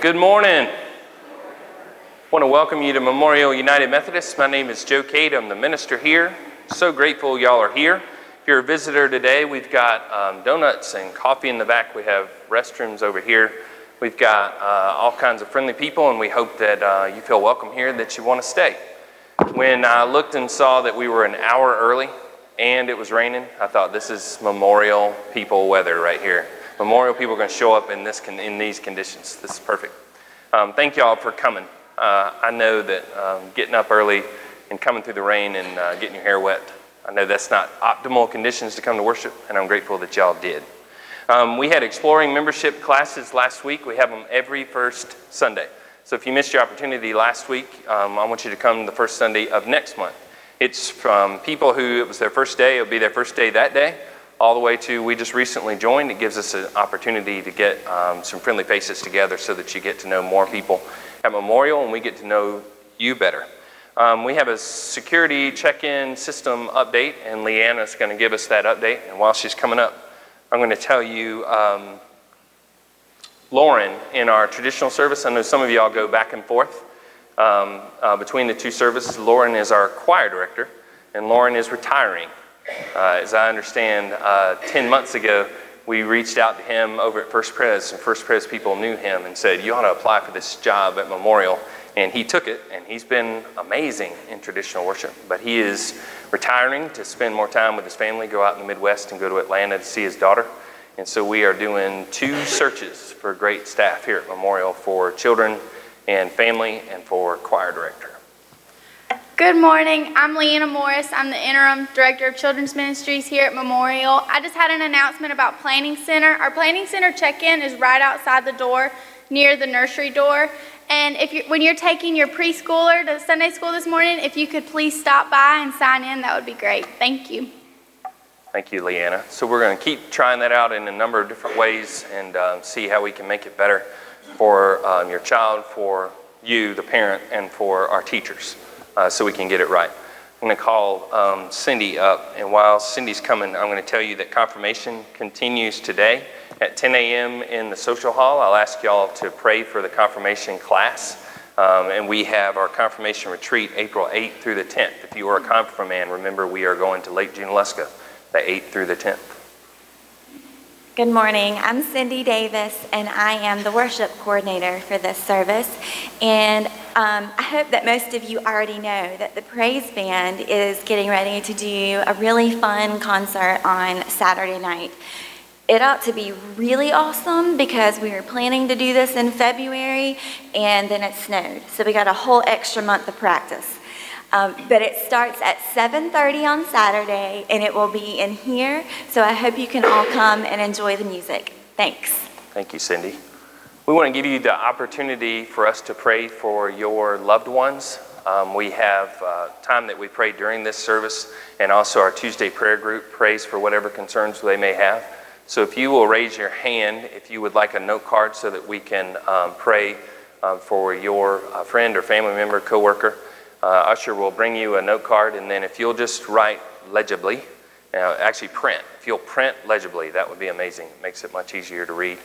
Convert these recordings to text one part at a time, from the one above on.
Good morning. I want to welcome you to Memorial United Methodist. My name is Joe Cade. I'm the minister here. So grateful y'all are here. If you're a visitor today, we've got um, donuts and coffee in the back. We have restrooms over here. We've got uh, all kinds of friendly people, and we hope that uh, you feel welcome here, that you want to stay. When I looked and saw that we were an hour early and it was raining, I thought this is memorial people weather right here. Memorial people are going to show up in, this con- in these conditions. This is perfect. Um, thank y'all for coming. Uh, I know that um, getting up early and coming through the rain and uh, getting your hair wet, I know that's not optimal conditions to come to worship, and I'm grateful that y'all did. Um, we had exploring membership classes last week. We have them every first Sunday. So if you missed your opportunity last week, um, I want you to come the first Sunday of next month. It's from people who it was their first day, it'll be their first day that day all the way to we just recently joined. It gives us an opportunity to get um, some friendly faces together so that you get to know more people at Memorial and we get to know you better. Um, we have a security check in system update, and Leanna is going to give us that update. And while she's coming up, I'm going to tell you um, Lauren in our traditional service. I know some of y'all go back and forth um, uh, between the two services. Lauren is our choir director, and Lauren is retiring. Uh, as I understand, uh, 10 months ago, we reached out to him over at First Pres, and First Pres people knew him and said, You ought to apply for this job at Memorial. And he took it, and he's been amazing in traditional worship. But he is retiring to spend more time with his family, go out in the Midwest, and go to Atlanta to see his daughter. And so we are doing two searches for great staff here at Memorial for children and family and for choir director. Good morning. I'm Leanna Morris. I'm the interim director of children's ministries here at Memorial. I just had an announcement about Planning Center. Our Planning Center check-in is right outside the door near the nursery door. And if you when you're taking your preschooler to Sunday school this morning, if you could please stop by and sign in, that would be great. Thank you. Thank you, Leanna. So we're going to keep trying that out in a number of different ways and uh, see how we can make it better for um, your child, for you, the parent, and for our teachers uh, so we can get it right. I'm going to call um, Cindy up, and while Cindy's coming, I'm going to tell you that confirmation continues today at 10 a.m. in the social hall. I'll ask y'all to pray for the confirmation class. Um, and we have our confirmation retreat April 8th through the 10th. If you are a confirmand, remember we are going to Lake Junaluska the 8th through the 10th. Good morning. I'm Cindy Davis, and I am the worship coordinator for this service. And um, I hope that most of you already know that the Praise Band is getting ready to do a really fun concert on Saturday night. It ought to be really awesome because we were planning to do this in February and then it snowed. So we got a whole extra month of practice. Um, but it starts at 7.30 on Saturday, and it will be in here. So I hope you can all come and enjoy the music. Thanks. Thank you, Cindy. We want to give you the opportunity for us to pray for your loved ones. Um, we have uh, time that we pray during this service, and also our Tuesday prayer group prays for whatever concerns they may have. So if you will raise your hand if you would like a note card so that we can um, pray uh, for your uh, friend or family member, coworker. Uh, usher will bring you a note card, and then if you'll just write legibly, uh, actually print, if you'll print legibly, that would be amazing. It makes it much easier to read.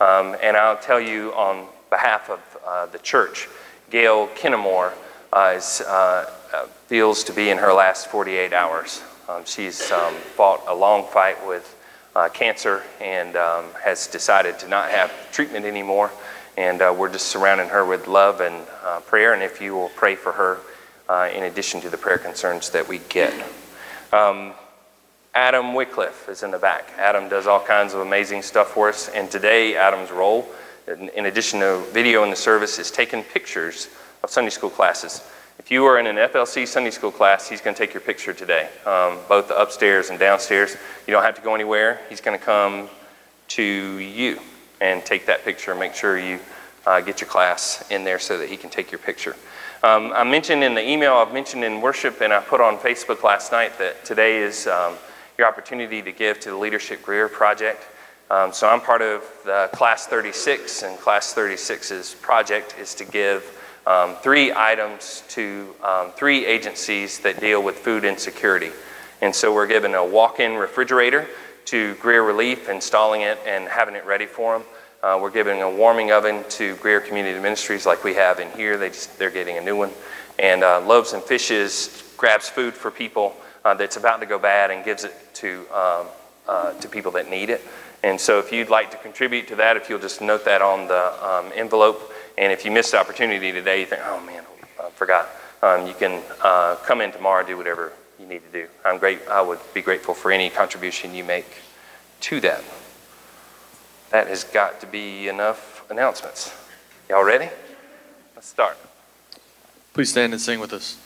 Um, and I'll tell you on behalf of uh, the church, Gail Kinnamore uh, is, uh, uh, feels to be in her last 48 hours. Um, she's um, fought a long fight with cancer and um, has decided to not have treatment anymore. And we're just surrounding her with love and prayer. And if you will pray for her, uh, in addition to the prayer concerns that we get. Um, Adam Wycliffe is in the back. Adam does all kinds of amazing stuff for us, and today Adam's role, in, in addition to video in the service, is taking pictures of Sunday school classes. If you are in an FLC Sunday school class, he's going to take your picture today, um, both the upstairs and downstairs. You don't have to go anywhere. He's going to come to you and take that picture. And make sure you uh, get your class in there so that he can take your picture. Um, I mentioned in the email, I've mentioned in worship, and I put on Facebook last night that today is um, your opportunity to give to the Leadership Greer Project. Um, so I'm part of the Class 36, and Class 36's project is to give um, three items to um, three agencies that deal with food insecurity. And so we're giving a walk in refrigerator to Greer Relief, installing it and having it ready for them. Uh, we're giving a warming oven to Greer Community Ministries like we have in here. They just, they're getting a new one. And uh, Loaves and Fishes grabs food for people uh, that's about to go bad and gives it to, um, uh, to people that need it. And so if you'd like to contribute to that, if you'll just note that on the um, envelope. And if you missed the opportunity today, you think, oh man, I forgot. Um, you can uh, come in tomorrow, do whatever you need to do. I'm great. I would be grateful for any contribution you make to that. That has got to be enough announcements. Y'all ready? Let's start. Please stand and sing with us.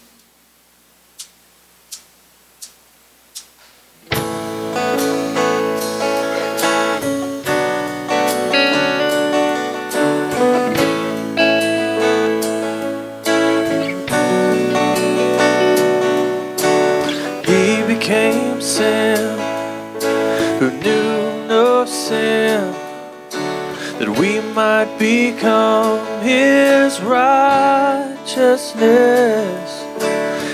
He became sin who knew no sin that we might become his righteousness.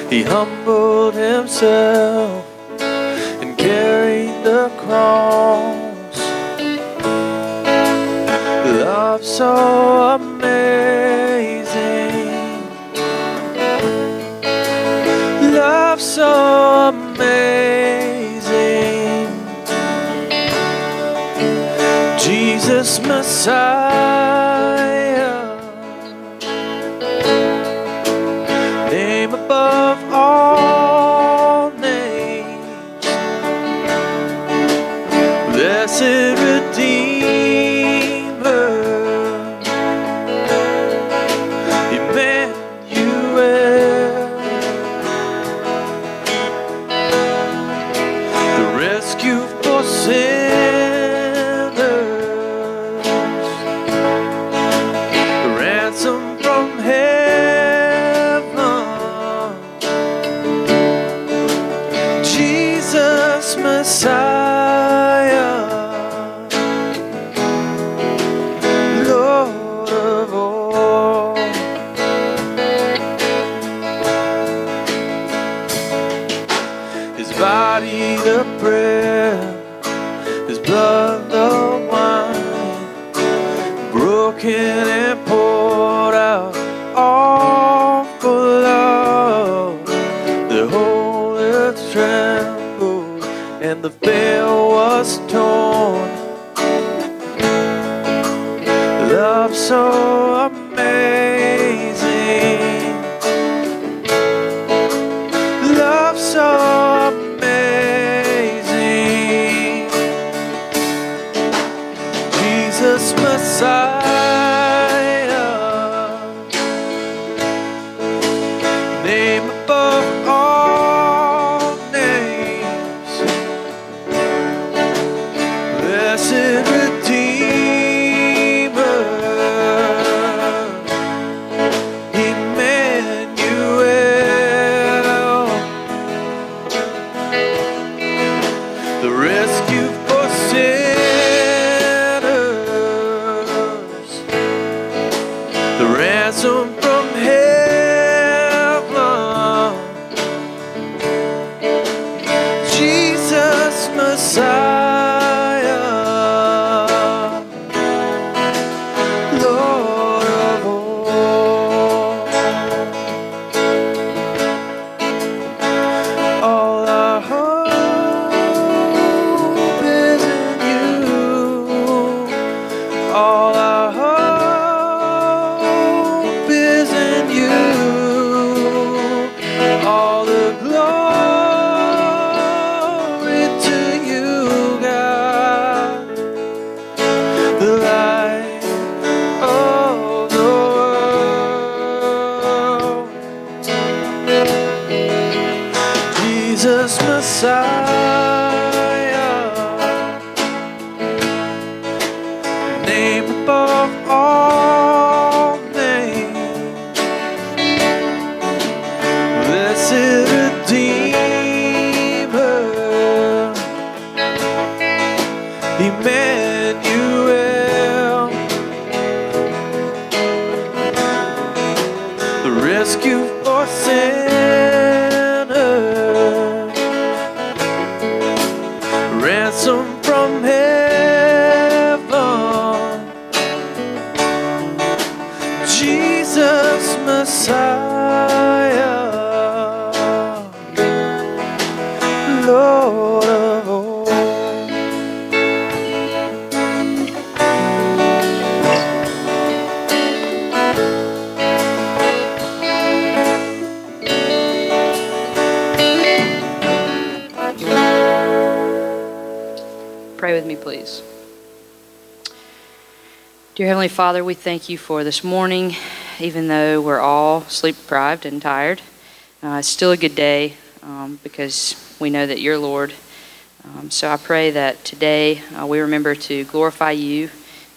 He humbled himself and carried the cross. Love so amazing. Messiah. Heavenly Father, we thank you for this morning, even though we're all sleep deprived and tired. Uh, it's still a good day um, because we know that you're Lord. Um, so I pray that today uh, we remember to glorify you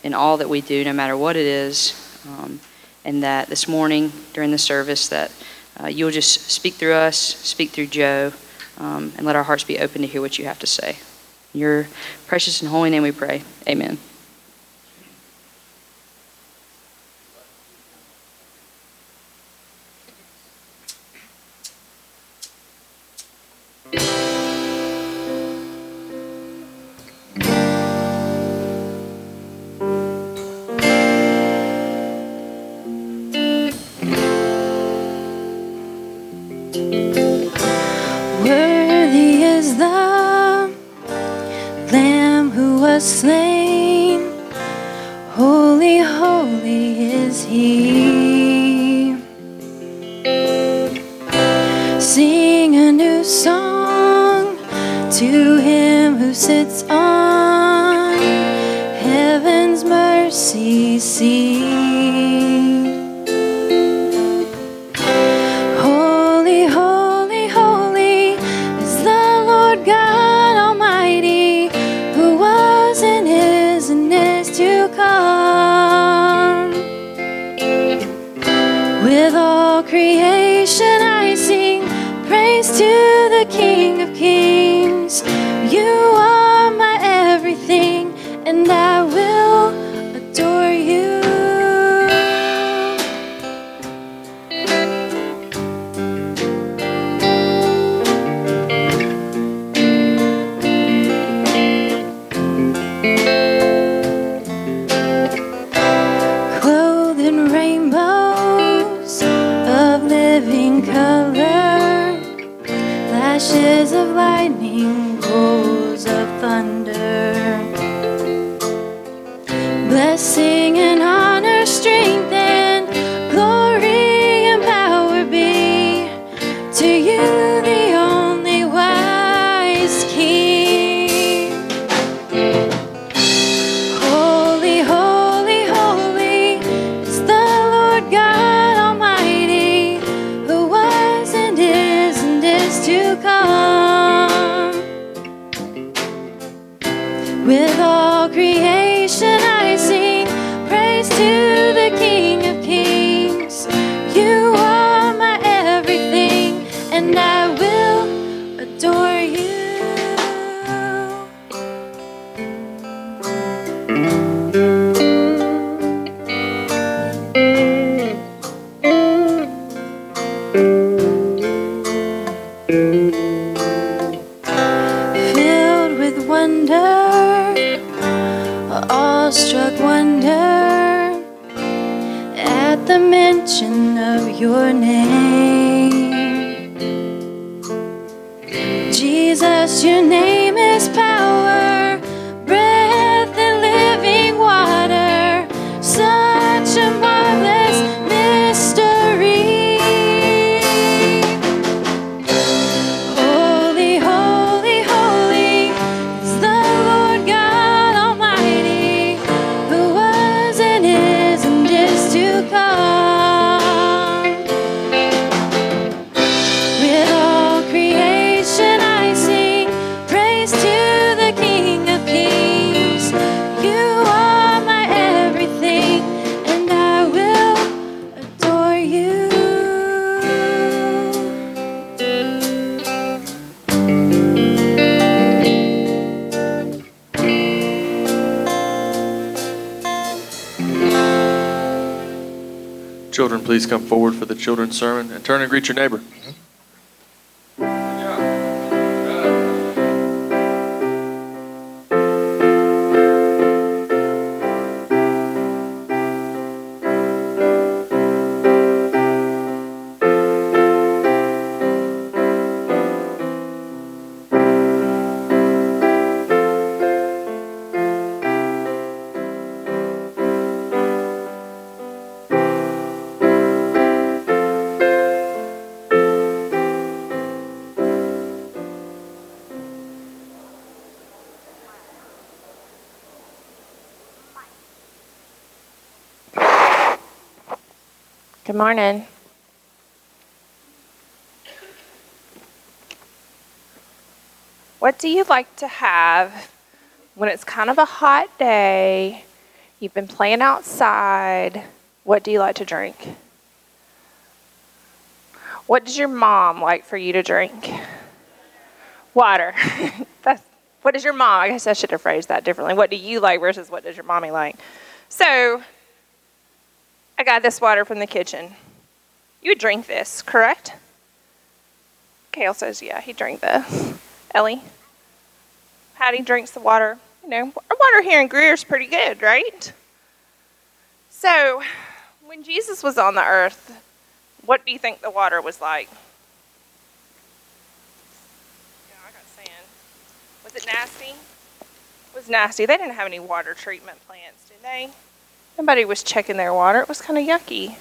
in all that we do, no matter what it is, um, and that this morning during the service that uh, you'll just speak through us, speak through Joe, um, and let our hearts be open to hear what you have to say. In your precious and holy name we pray. Amen. Holy is He. Sing a new song to Him who sits on heaven's mercy seat. Come. Your name. Children, please come forward for the children's sermon and turn and greet your neighbor. Mm-hmm. Morning. What do you like to have when it's kind of a hot day? You've been playing outside. What do you like to drink? What does your mom like for you to drink? Water. That's, what does your mom? I guess I should have phrased that differently. What do you like versus what does your mommy like? So, I got this water from the kitchen. You drink this, correct? Kale says, yeah, he drank this. Ellie? Patty drinks the water. You know, our water here in Greer is pretty good, right? So, when Jesus was on the earth, what do you think the water was like? Yeah, I got sand. Was it nasty? It was nasty. They didn't have any water treatment plants, did they? Nobody was checking their water. It was kind of yucky.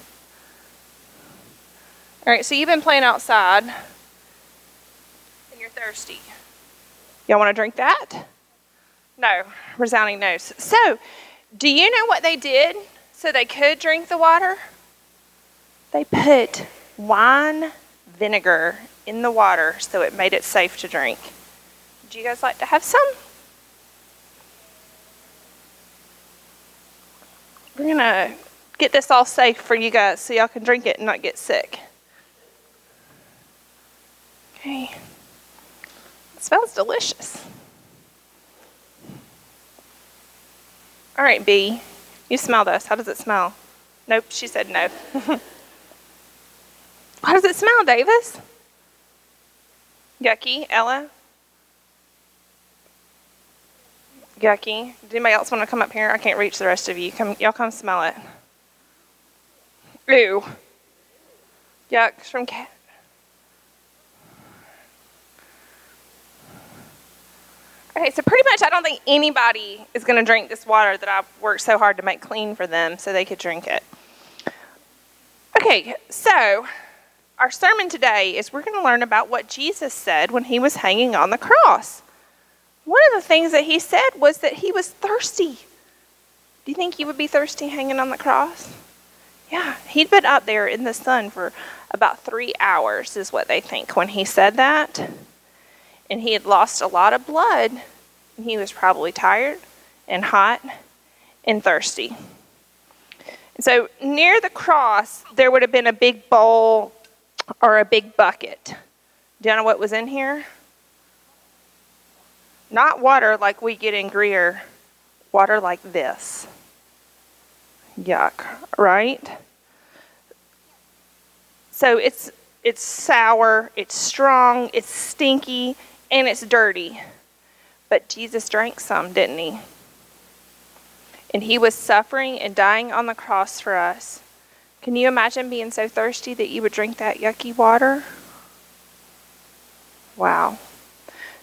All right, so you've been playing outside and you're thirsty. Y'all want to drink that? No, resounding no. So, do you know what they did so they could drink the water? They put wine vinegar in the water so it made it safe to drink. Do you guys like to have some? We're going to get this all safe for you guys so y'all can drink it and not get sick. Okay. It smells delicious. All right, B. You smell this. How does it smell? Nope, she said no. How does it smell, Davis? Yucky. Ella? Yucky. Does anybody else want to come up here? I can't reach the rest of you. Come, y'all come smell it. Ew. Yuck. From cat. Okay, so pretty much I don't think anybody is going to drink this water that I've worked so hard to make clean for them so they could drink it. Okay, so our sermon today is we're going to learn about what Jesus said when he was hanging on the cross. One of the things that he said was that he was thirsty. Do you think you would be thirsty hanging on the cross? Yeah, he'd been up there in the sun for about three hours, is what they think when he said that and he had lost a lot of blood. And he was probably tired and hot and thirsty. And so near the cross, there would have been a big bowl or a big bucket. Do you know what was in here? Not water like we get in Greer, water like this. Yuck, right? So it's it's sour, it's strong, it's stinky, and it's dirty. But Jesus drank some, didn't he? And he was suffering and dying on the cross for us. Can you imagine being so thirsty that you would drink that yucky water? Wow.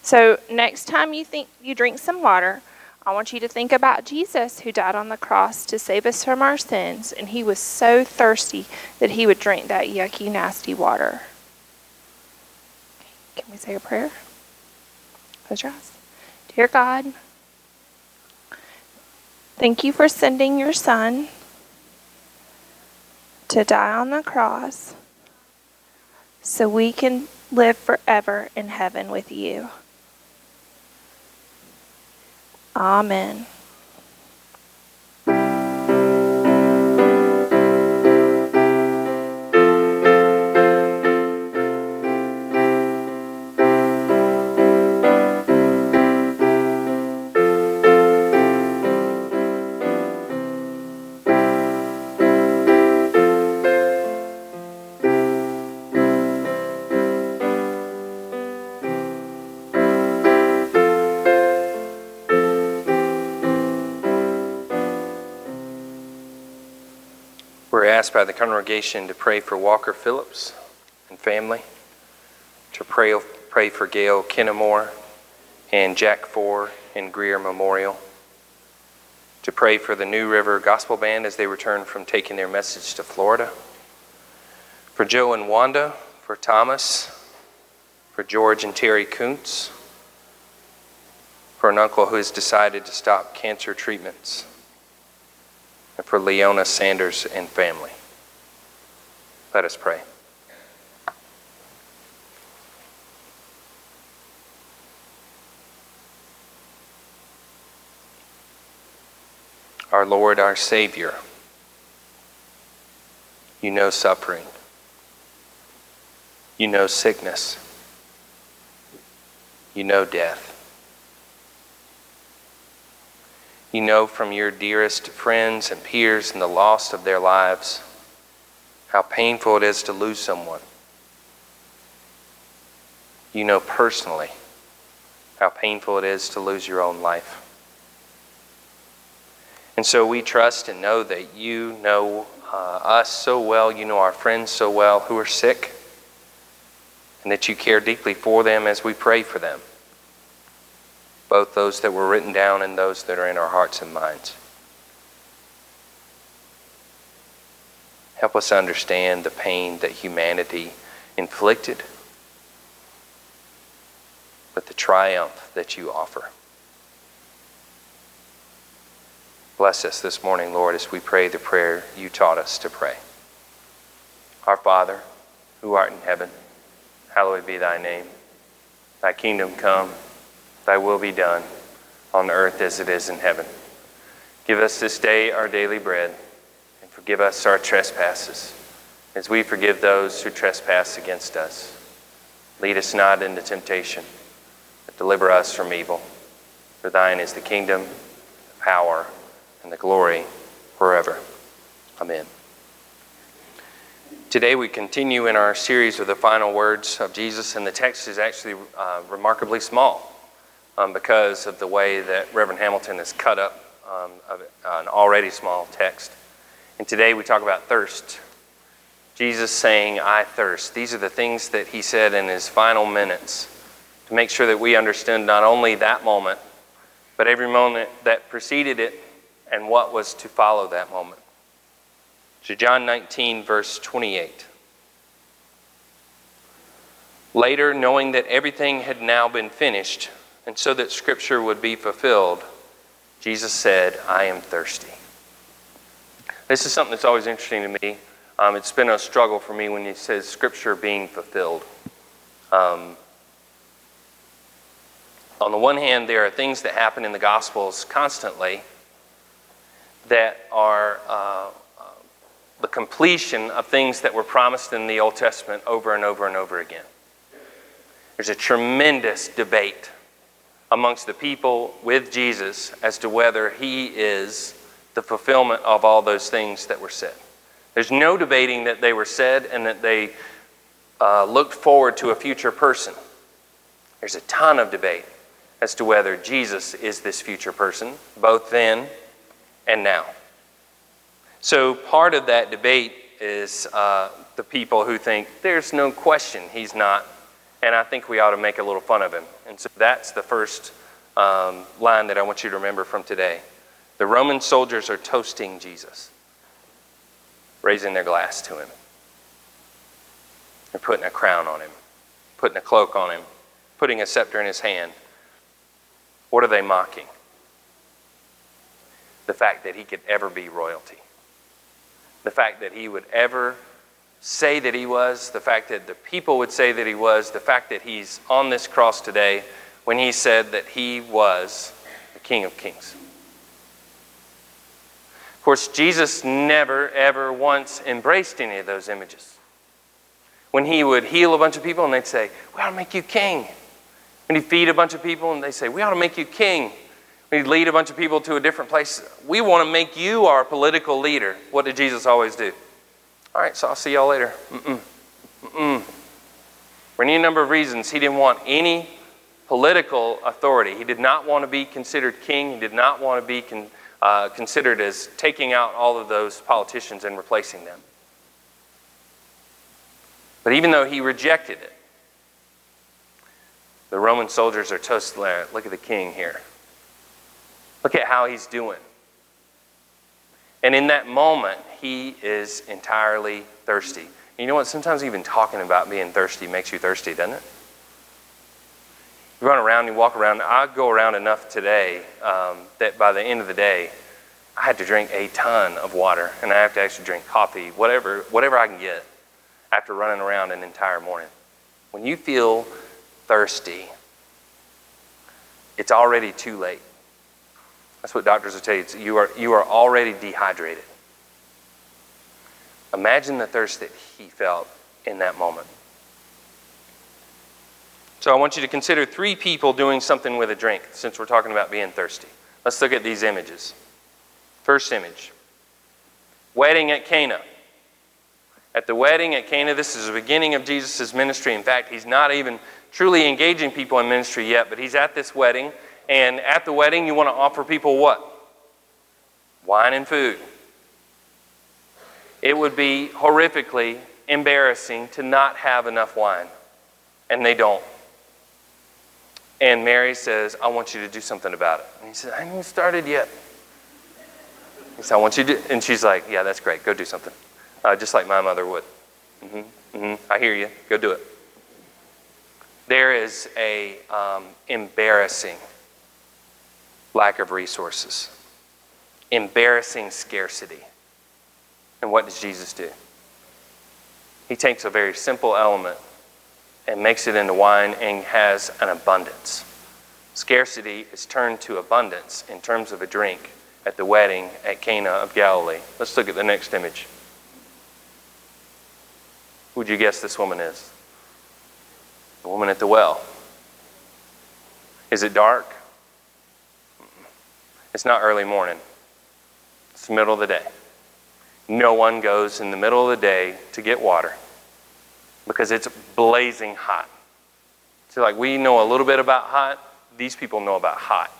So, next time you think you drink some water, I want you to think about Jesus who died on the cross to save us from our sins, and he was so thirsty that he would drink that yucky, nasty water. Can we say a prayer? Close your eyes. Dear God, thank you for sending your son to die on the cross so we can live forever in heaven with you. Amen. Asked by the congregation to pray for Walker Phillips and family, to pray, pray for Gail Kennemore and Jack Four and Greer Memorial, to pray for the New River Gospel Band as they return from taking their message to Florida, for Joe and Wanda, for Thomas, for George and Terry Kuntz, for an uncle who has decided to stop cancer treatments and for Leona Sanders and family. Let us pray. Our Lord, our Savior, you know suffering, you know sickness, you know death. You know from your dearest friends and peers and the loss of their lives how painful it is to lose someone. You know personally how painful it is to lose your own life. And so we trust and know that you know uh, us so well, you know our friends so well who are sick, and that you care deeply for them as we pray for them, both those that were written down and those that are in our hearts and minds. Help us understand the pain that humanity inflicted, but the triumph that you offer. Bless us this morning, Lord, as we pray the prayer you taught us to pray. Our Father, who art in heaven, hallowed be thy name. Thy kingdom come, thy will be done, on earth as it is in heaven. Give us this day our daily bread, forgive us our trespasses, as we forgive those who trespass against us. Lead us not into temptation, but deliver us from evil. For thine is the kingdom, the power, and the glory forever. Amen. Today we continue in our series of the final words of Jesus, and the text is actually uh, remarkably small um, because of the way that Reverend Hamilton has cut up um, an already small text. And today we talk about thirst. Jesus saying, I thirst. These are the things that he said in his final minutes to make sure that we understand not only that moment, but every moment that preceded it and what was to follow that moment. So, John 19, verse 28. Later, knowing that everything had now been finished, and so that Scripture would be fulfilled, Jesus said, I am thirsty. This is something that's always interesting to me. Um, it's been a struggle for me when he says Scripture being fulfilled. Um, on the one hand, there are things that happen in the Gospels constantly that are uh, uh, the completion of things that were promised in the Old Testament over and over and over again. There's a tremendous debate amongst the people with Jesus as to whether he is the fulfillment of all those things that were said. There's no debating that they were said and that they uh, looked forward to a future person. There's a ton of debate as to whether Jesus is this future person, both then and now. So part of that debate is uh, the people who think there's no question he's not, and I think we ought to make a little fun of him. And so that's the first um, line that I want you to remember from today. The Roman soldiers are toasting Jesus, raising their glass to him. They're putting a crown on him, putting a cloak on him, putting a scepter in his hand. What are they mocking? the fact that he could ever be royalty. The fact that he would ever say that he was, the fact that the people would say that he was, the fact that he's on this cross today when he said that he was the King of Kings. Of course, Jesus never, ever once embraced any of those images. When he would heal a bunch of people and they'd say, We ought to make you king. When he'd feed a bunch of people and they say, We ought to make you king. We lead a bunch of people to a different place. We want to make you our political leader. What did Jesus always do? All right, so I'll see y'all later. Mm-mm. Mm-mm. For any number of reasons, he didn't want any political authority. He did not want to be considered king. He did not want to be uh, considered as taking out all of those politicians and replacing them. But even though he rejected it, the Roman soldiers are toasting. Look at the king here. Look at how he's doing. And in that moment, he is entirely thirsty. You know what? Sometimes even talking about being thirsty makes you thirsty, doesn't it? Run around, you walk around. I go around enough today um, that by the end of the day, I had to drink a ton of water, and I have to actually drink coffee, whatever, whatever I can get. after running around an entire morning. When you feel thirsty, it's already too late. That's what doctors will tell you. You, are, you are already dehydrated. Imagine the thirst that he felt in that moment. So I want you to consider three people doing something with a drink since we're talking about being thirsty. Let's look at these images. First image wedding at Cana. At the wedding at Cana, this is the beginning of Jesus' ministry. In fact, he's not even truly engaging people in ministry yet, but he's at this wedding. And at the wedding, you want to offer people what? Wine and food. It would be horrifically embarrassing to not have enough wine, and they don't. And Mary says, I want you to do something about it. And he says, I haven't started yet. He said, I want you to, and she's like, Yeah, that's great. Go do something. Uh, just like my mother would. Mm-hmm, mm-hmm, I hear you. Go do it. There is a um, embarrassing lack of resources, embarrassing scarcity. And what does Jesus do? He takes a very simple element and makes it into wine and has an abundance. Scarcity is turned to abundance in terms of a drink at the wedding at Cana of Galilee. Let's look at the next image. Who would you guess this woman is? The woman at the well. Is it dark? It's not early morning. It's the middle of the day. No one goes in the middle of the day to get water because it's blazing hot. So, like, we know a little bit about hot. These people know about hot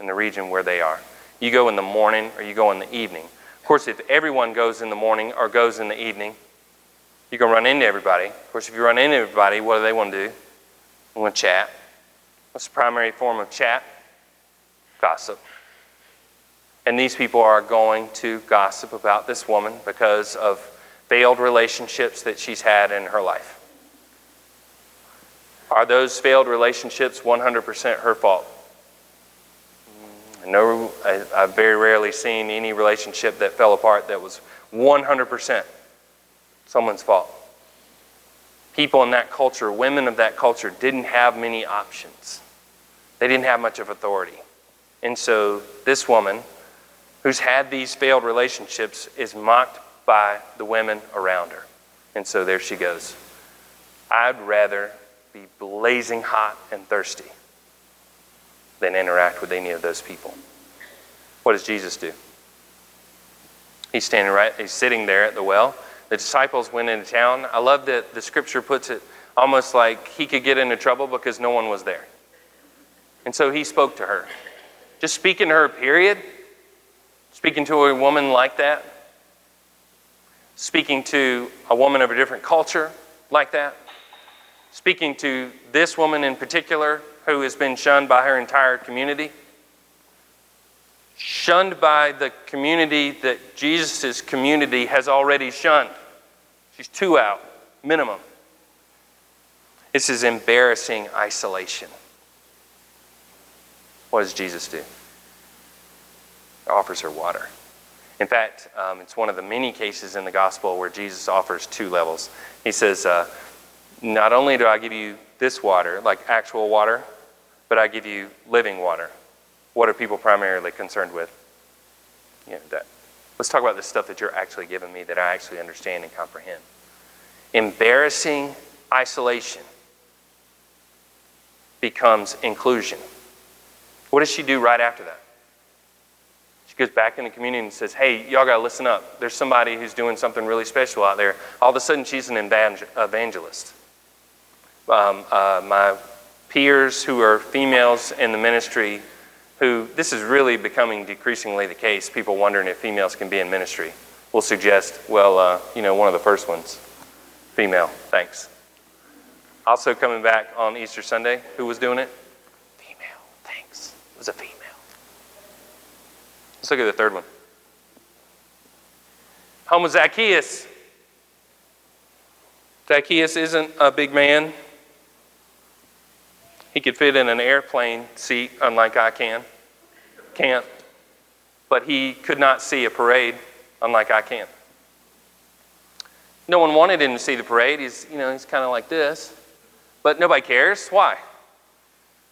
in the region where they are. You go in the morning or you go in the evening. Of course, if everyone goes in the morning or goes in the evening, you're going to run into everybody. Of course, if you run into everybody, what do they want to do? They want to chat. What's the primary form of chat? Gossip. And these people are going to gossip about this woman because of failed relationships that she's had in her life. Are those failed relationships 100% her fault? No, I, I've very rarely seen any relationship that fell apart that was 100% someone's fault. People in that culture, women of that culture, didn't have many options. They didn't have much of authority. And so this woman, who's had these failed relationships, is mocked by the women around her. And so there she goes. I'd rather be blazing hot and thirsty than interact with any of those people. What does Jesus do? He's standing right, he's sitting there at the well. The disciples went into town. I love that the scripture puts it almost like he could get into trouble because no one was there. And so he spoke to her. Just speaking to her, period. Speaking to a woman like that. Speaking to a woman of a different culture like that speaking to this woman in particular who has been shunned by her entire community, shunned by the community that Jesus' community has already shunned. She's two out, minimum. This is embarrassing isolation. What does Jesus do? He offers her water. In fact, um, it's one of the many cases in the gospel where Jesus offers two levels. He says, uh, not only do I give you this water, like actual water, but I give you living water. What are people primarily concerned with? You know, that. Let's talk about the stuff that you're actually giving me that I actually understand and comprehend. Embarrassing isolation becomes inclusion. What does she do right after that? She goes back in the community and says, Hey, y'all got to listen up. There's somebody who's doing something really special out there. All of a sudden, she's an evangelist um, uh, my peers who are females in the ministry who this is really becoming decreasingly the case people wondering if females can be in ministry will suggest well uh, you know one of the first ones female thanks. Also coming back on easter sunday who was doing it? Female thanks. It was a female. Let's look at the third one. Home zacchaeus. Zacchaeus isn't a big man he could fit in an airplane seat, unlike I can. Can't. But he could not see a parade, unlike I can. No one wanted him to see the parade. He's, you know, he's kind of like this. But nobody cares. Why?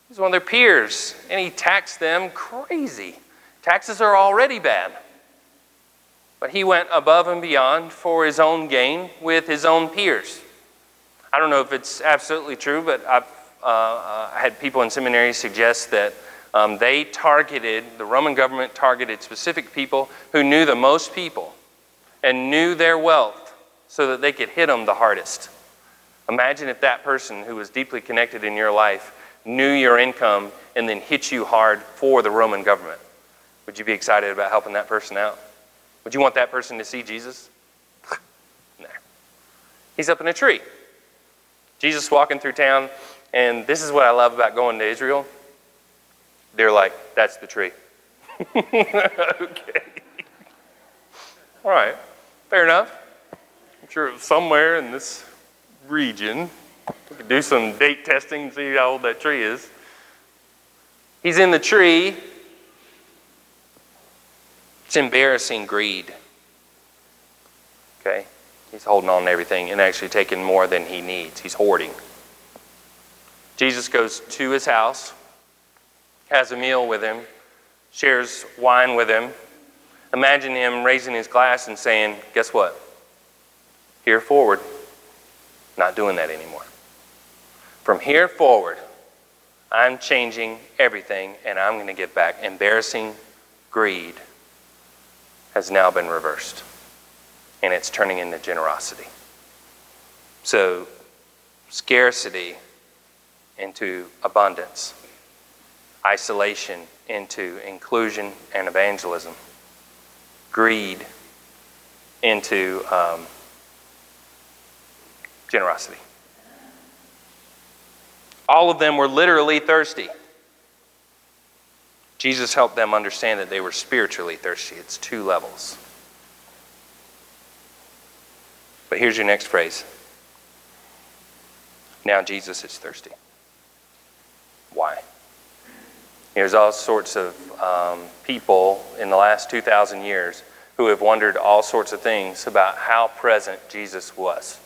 He's one of their peers, and he taxed them crazy. Taxes are already bad. But he went above and beyond for his own gain with his own peers. I don't know if it's absolutely true, but I've uh, uh, had people in seminary suggest that um, they targeted, the Roman government targeted specific people who knew the most people and knew their wealth so that they could hit them the hardest. Imagine if that person who was deeply connected in your life knew your income and then hit you hard for the Roman government. Would you be excited about helping that person out? Would you want that person to see Jesus? no. He's up in a tree. Jesus walking through town, and this is what I love about going to Israel. They're like, that's the tree. okay. All right, fair enough. I'm sure somewhere in this region, we could do some date testing and see how old that tree is. He's in the tree. It's embarrassing greed. Okay? He's holding on to everything and actually taking more than he needs. He's hoarding. Jesus goes to his house, has a meal with him, shares wine with him. Imagine him raising his glass and saying, Guess what? Here forward, not doing that anymore. From here forward, I'm changing everything and I'm going to get back. Embarrassing greed has now been reversed and it's turning into generosity. So, scarcity into abundance, isolation into inclusion and evangelism, greed into um, generosity. All of them were literally thirsty. Jesus helped them understand that they were spiritually thirsty. It's two levels. But here's your next phrase. Now Jesus is thirsty. Why? There's all sorts of um, people in the last 2,000 years who have wondered all sorts of things about how present Jesus was.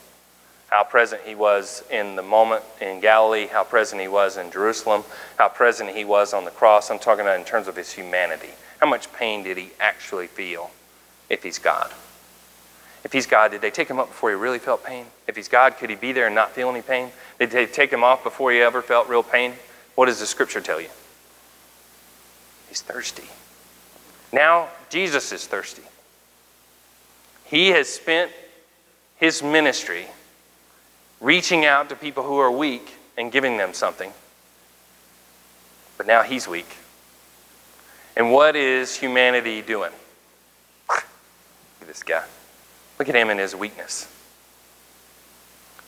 How present he was in the moment in Galilee, how present he was in Jerusalem, how present he was on the cross. I'm talking about in terms of his humanity. How much pain did he actually feel if he's God? If he's God, did they take him up before he really felt pain? If he's God, could he be there and not feel any pain? Did they take him off before he ever felt real pain? What does the scripture tell you? He's thirsty. Now, Jesus is thirsty. He has spent his ministry reaching out to people who are weak and giving them something. But now he's weak. And what is humanity doing? Look at this guy. Look at him in his weakness.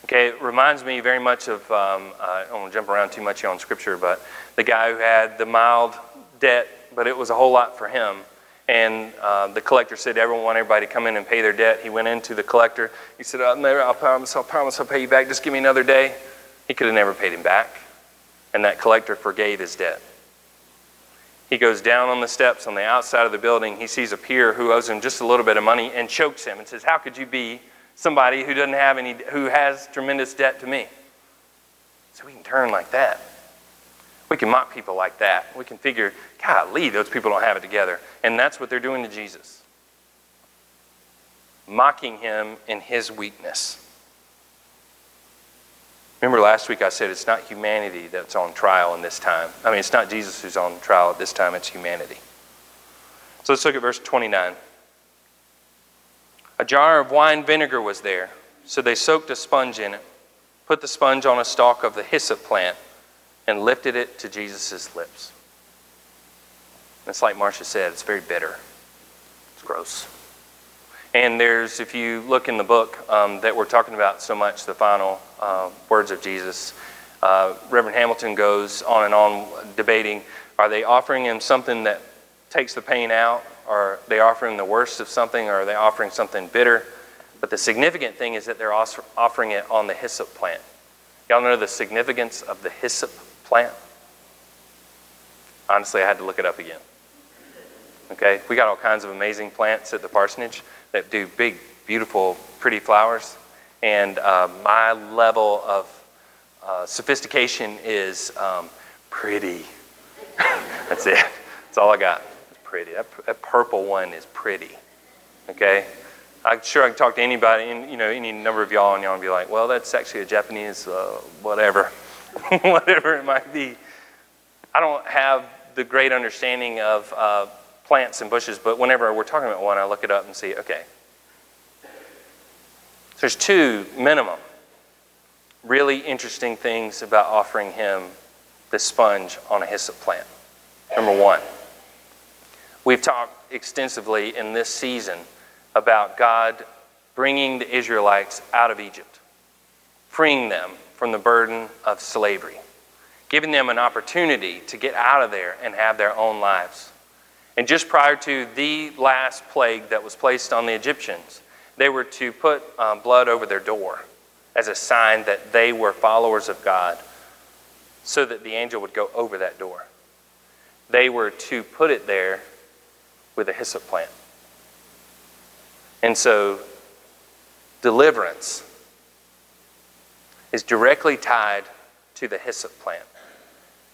Okay, it reminds me very much of, um, I don't want to jump around too much on scripture, but the guy who had the mild debt, but it was a whole lot for him. And uh, the collector said, everyone want everybody to come in and pay their debt. He went into the collector. He said, I'll, never, I'll promise, I'll promise I'll pay you back. Just give me another day. He could have never paid him back. And that collector forgave his debt. He goes down on the steps on the outside of the building. He sees a peer who owes him just a little bit of money and chokes him and says, How could you be somebody who doesn't have any, who has tremendous debt to me? So we can turn like that. We can mock people like that. We can figure, golly, those people don't have it together. And that's what they're doing to Jesus. Mocking him in his weakness. Remember last week I said it's not humanity that's on trial in this time. I mean, it's not Jesus who's on trial at this time, it's humanity. So let's look at verse 29. A jar of wine vinegar was there, so they soaked a sponge in it, put the sponge on a stalk of the hyssop plant, and lifted it to Jesus' lips. It's like Marcia said, it's very bitter. It's gross. And there's, if you look in the book um, that we're talking about so much, the final uh, words of Jesus, uh, Reverend Hamilton goes on and on debating are they offering him something that takes the pain out? Are they offering the worst of something? Or are they offering something bitter? But the significant thing is that they're offering it on the hyssop plant. Y'all know the significance of the hyssop plant? Honestly, I had to look it up again. Okay, we got all kinds of amazing plants at the parsonage that do big, beautiful, pretty flowers. and uh, my level of uh, sophistication is um, pretty. That's it. That's all I got. It's pretty. That, that purple one is pretty. Okay? I'm sure I can talk to anybody, and you know, any number of y'all, and y'all be like, well, that's actually a Japanese, uh, whatever, whatever it might be. I don't have the great understanding of uh, plants and bushes, but whenever we're talking about one, I look it up and see, okay. There's two minimum really interesting things about offering him the sponge on a hyssop plant. Number one, we've talked extensively in this season about God bringing the Israelites out of Egypt, freeing them from the burden of slavery, giving them an opportunity to get out of there and have their own lives. And just prior to the last plague that was placed on the Egyptians, they were to put um, blood over their door as a sign that they were followers of God so that the angel would go over that door. They were to put it there with a hyssop plant. And so, deliverance is directly tied to the hyssop plant.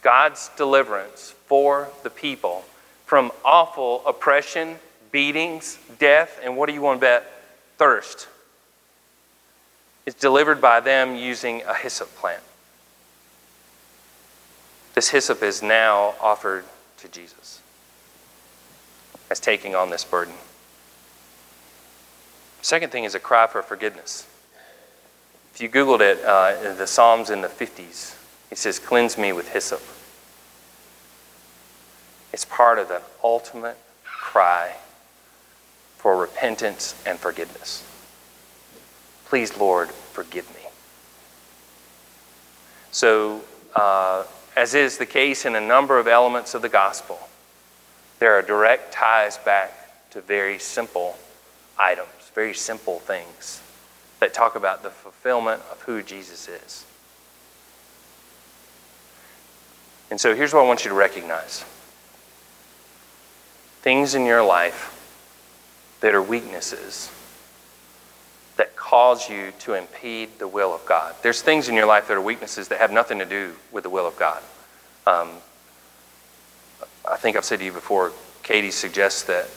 God's deliverance for the people from awful oppression, beatings, death, and what do you want to bet? Thirst. Is delivered by them using a hyssop plant. This hyssop is now offered to Jesus as taking on this burden. Second thing is a cry for forgiveness. If you Googled it, uh, the Psalms in the 50s, it says, Cleanse me with hyssop. It's part of the ultimate cry for repentance and forgiveness. Please, Lord, forgive me. So, uh, as is the case in a number of elements of the gospel, there are direct ties back to very simple items very simple things that talk about the fulfillment of who Jesus is. And so here's what I want you to recognize things in your life that are weaknesses that cause you to impede the will of God. There's things in your life that are weaknesses that have nothing to do with the will of God. Um, I think I've said to you before, Katie suggests that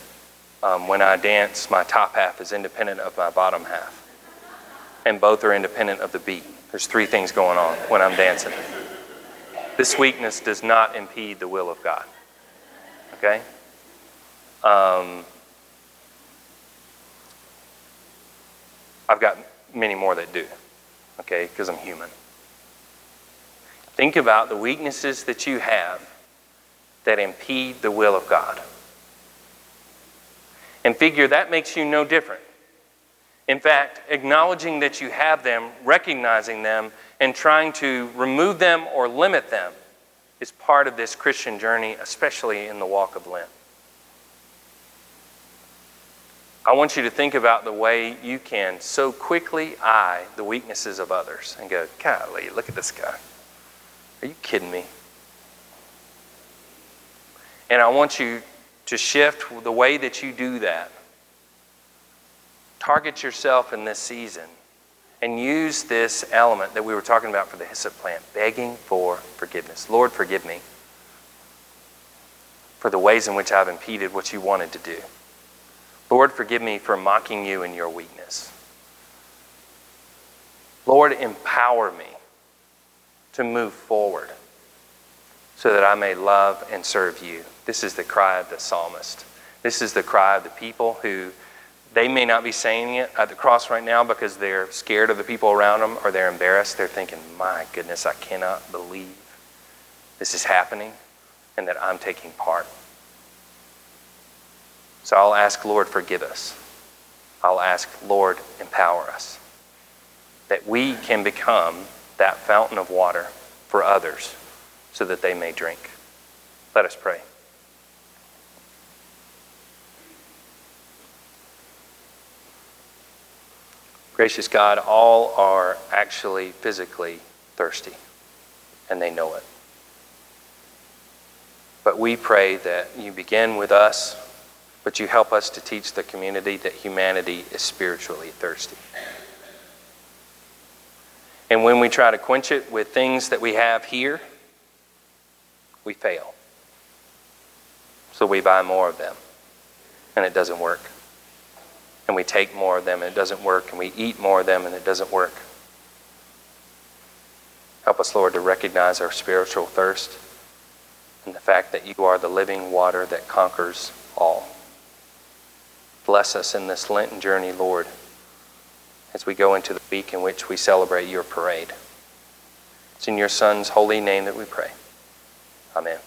um, when I dance, my top half is independent of my bottom half. And both are independent of the beat. There's three things going on when I'm dancing. This weakness does not impede the will of God. Okay? Um, I've got many more that do. Okay? Because I'm human. Think about the weaknesses that you have that impede the will of God and figure that makes you no different. In fact, acknowledging that you have them, recognizing them, and trying to remove them or limit them is part of this Christian journey, especially in the walk of Lent. I want you to think about the way you can so quickly eye the weaknesses of others and go, golly, look at this guy. Are you kidding me? And I want you to shift the way that you do that. Target yourself in this season and use this element that we were talking about for the hyssop plant, begging for forgiveness. Lord, forgive me for the ways in which I've impeded what you wanted to do. Lord, forgive me for mocking you in your weakness. Lord, empower me to move forward so that I may love and serve you. This is the cry of the psalmist. This is the cry of the people who they may not be saying it at the cross right now because they're scared of the people around them or they're embarrassed. They're thinking, my goodness, I cannot believe this is happening and that I'm taking part. So I'll ask, Lord, forgive us. I'll ask, Lord, empower us. That we can become that fountain of water for others so that they may drink. Let us pray. Gracious God, all are actually physically thirsty, and they know it. But we pray that you begin with us, but you help us to teach the community that humanity is spiritually thirsty. And when we try to quench it with things that we have here, we fail. So we buy more of them, and it doesn't work. And we take more of them, and it doesn't work. And we eat more of them, and it doesn't work. Help us, Lord, to recognize our spiritual thirst and the fact that you are the living water that conquers all. Bless us in this Lenten journey, Lord, as we go into the week in which we celebrate your parade. It's in your Son's holy name that we pray. Amen.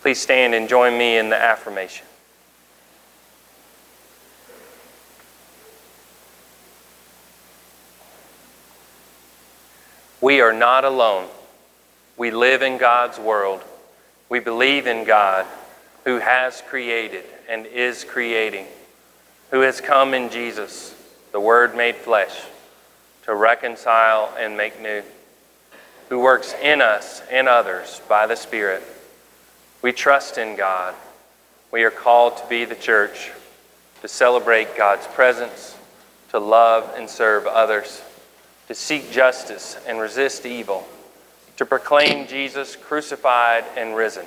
Please stand and join me in the affirmation. We are not alone. We live in God's world. We believe in God who has created and is creating, who has come in Jesus, the Word made flesh, to reconcile and make new, who works in us and others by the Spirit. We trust in God. We are called to be the church, to celebrate God's presence, to love and serve others, to seek justice and resist evil, to proclaim Jesus crucified and risen,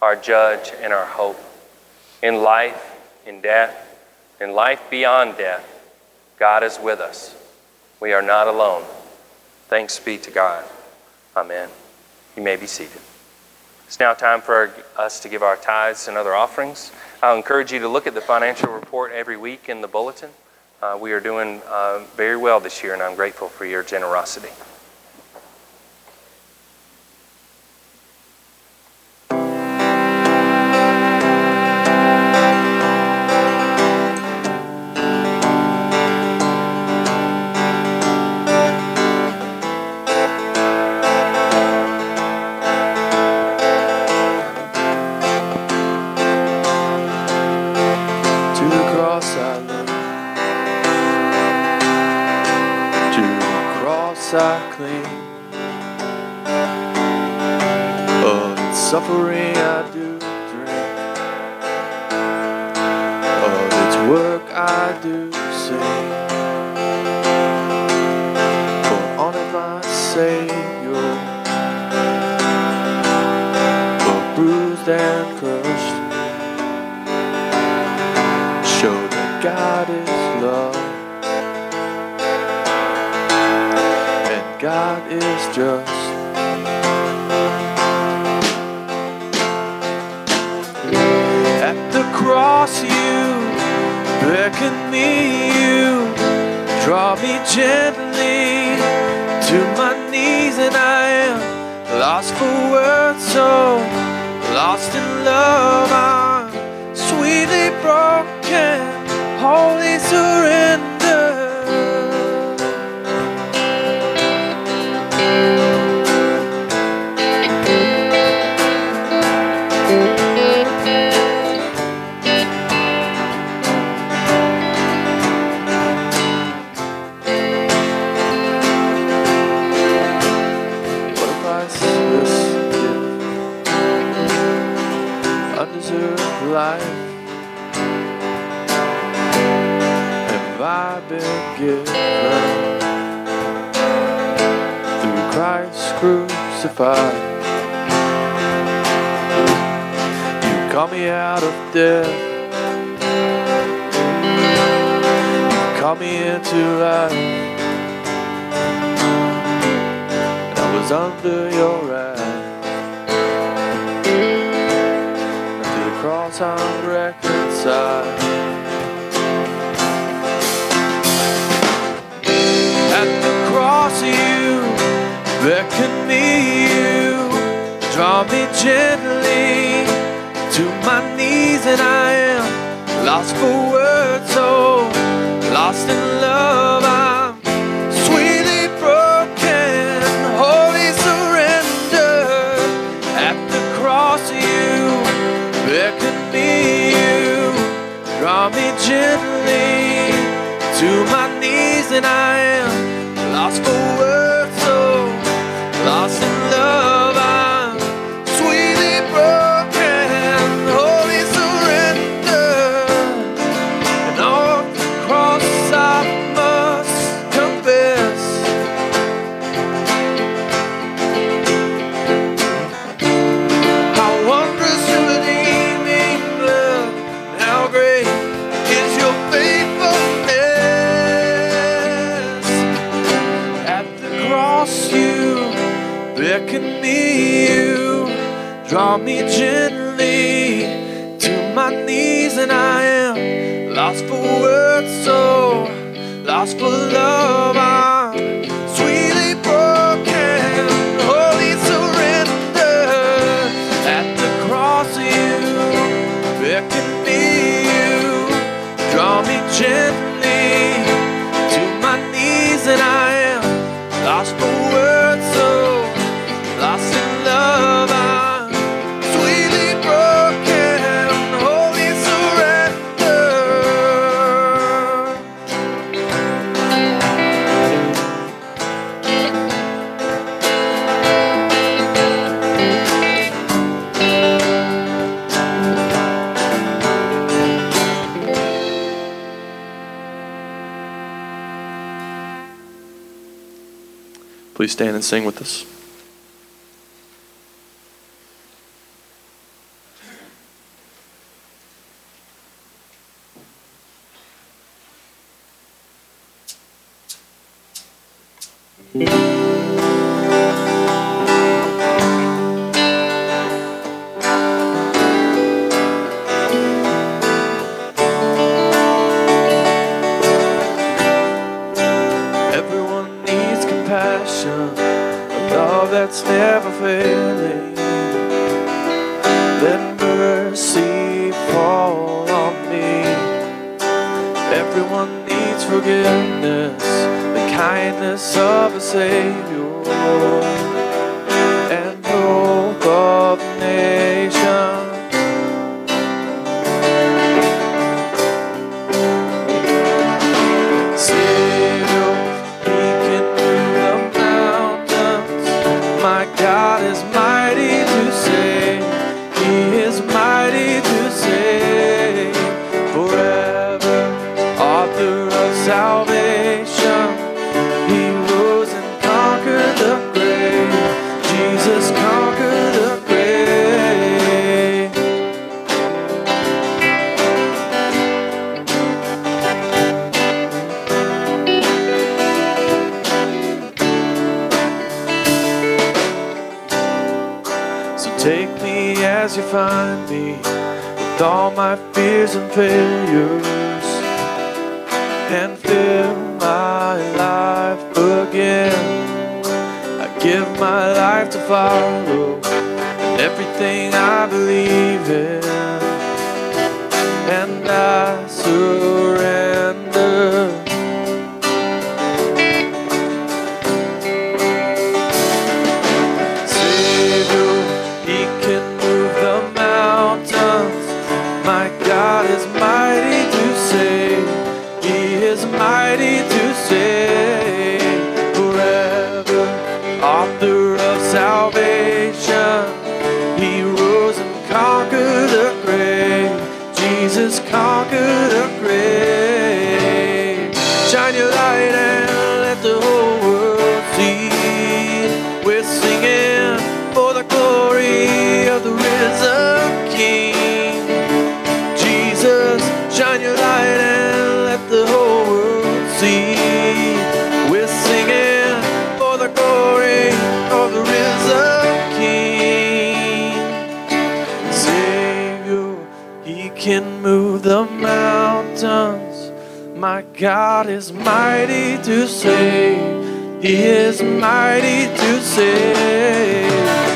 our judge and our hope. In life, in death, in life beyond death, God is with us. We are not alone. Thanks be to God. Amen. You may be seated. It's now time for us to give our tithes and other offerings. I'll encourage you to look at the financial report every week in the bulletin. Uh, we are doing uh, very well this year, and I'm grateful for your generosity. Suffering I do Have been given through Christ crucified? You call me out of death. You call me into life. I was under your wrath. And to the cross I'm reconciled. At the cross you beckon me, you draw me gently to my knees, and I am lost for words, so lost in love. I'm sweetly broken, holy surrender. At the cross you beckon me, you draw me gently to my knees, and I am Draw me gently to my knees, and I am lost for words, so lost for love. I and sing with us. forgiveness, the kindness of a Savior. failure. Conquer the grave. Jesus conquered God is mighty to save. He is mighty to save.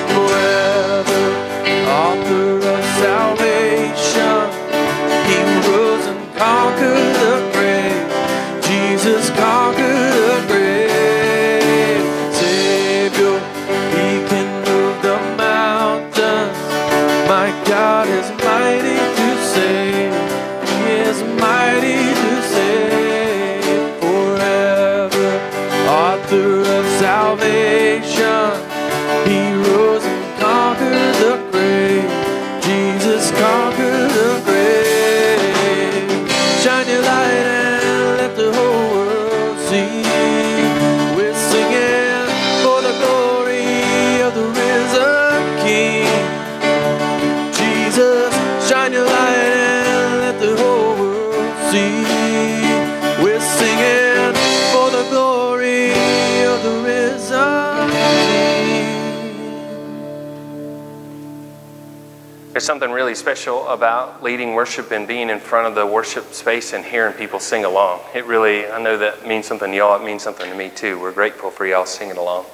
There's something really special about leading worship and being in front of the worship space and hearing people sing along. It really, I know that means something to y'all. It means something to me too. We're grateful for y'all singing along.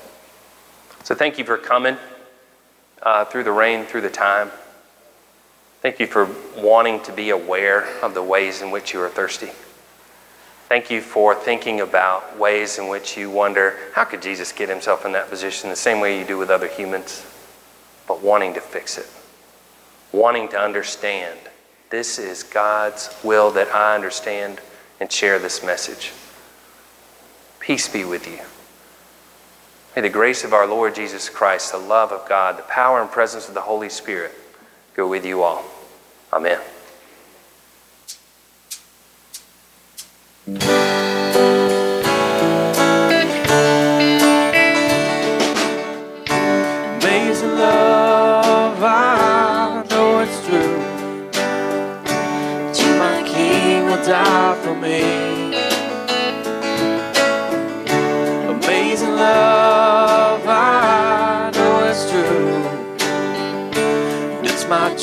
So thank you for coming uh, through the rain, through the time. Thank you for wanting to be aware of the ways in which you are thirsty. Thank you for thinking about ways in which you wonder, how could Jesus get himself in that position the same way you do with other humans, but wanting to fix it wanting to understand this is God's will that I understand and share this message. Peace be with you. May the grace of our Lord Jesus Christ, the love of God, the power and presence of the Holy Spirit go with you all. Amen.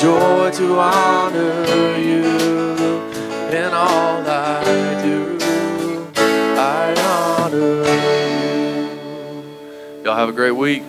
Joy to honor you in all I do. I honor you. Y'all have a great week.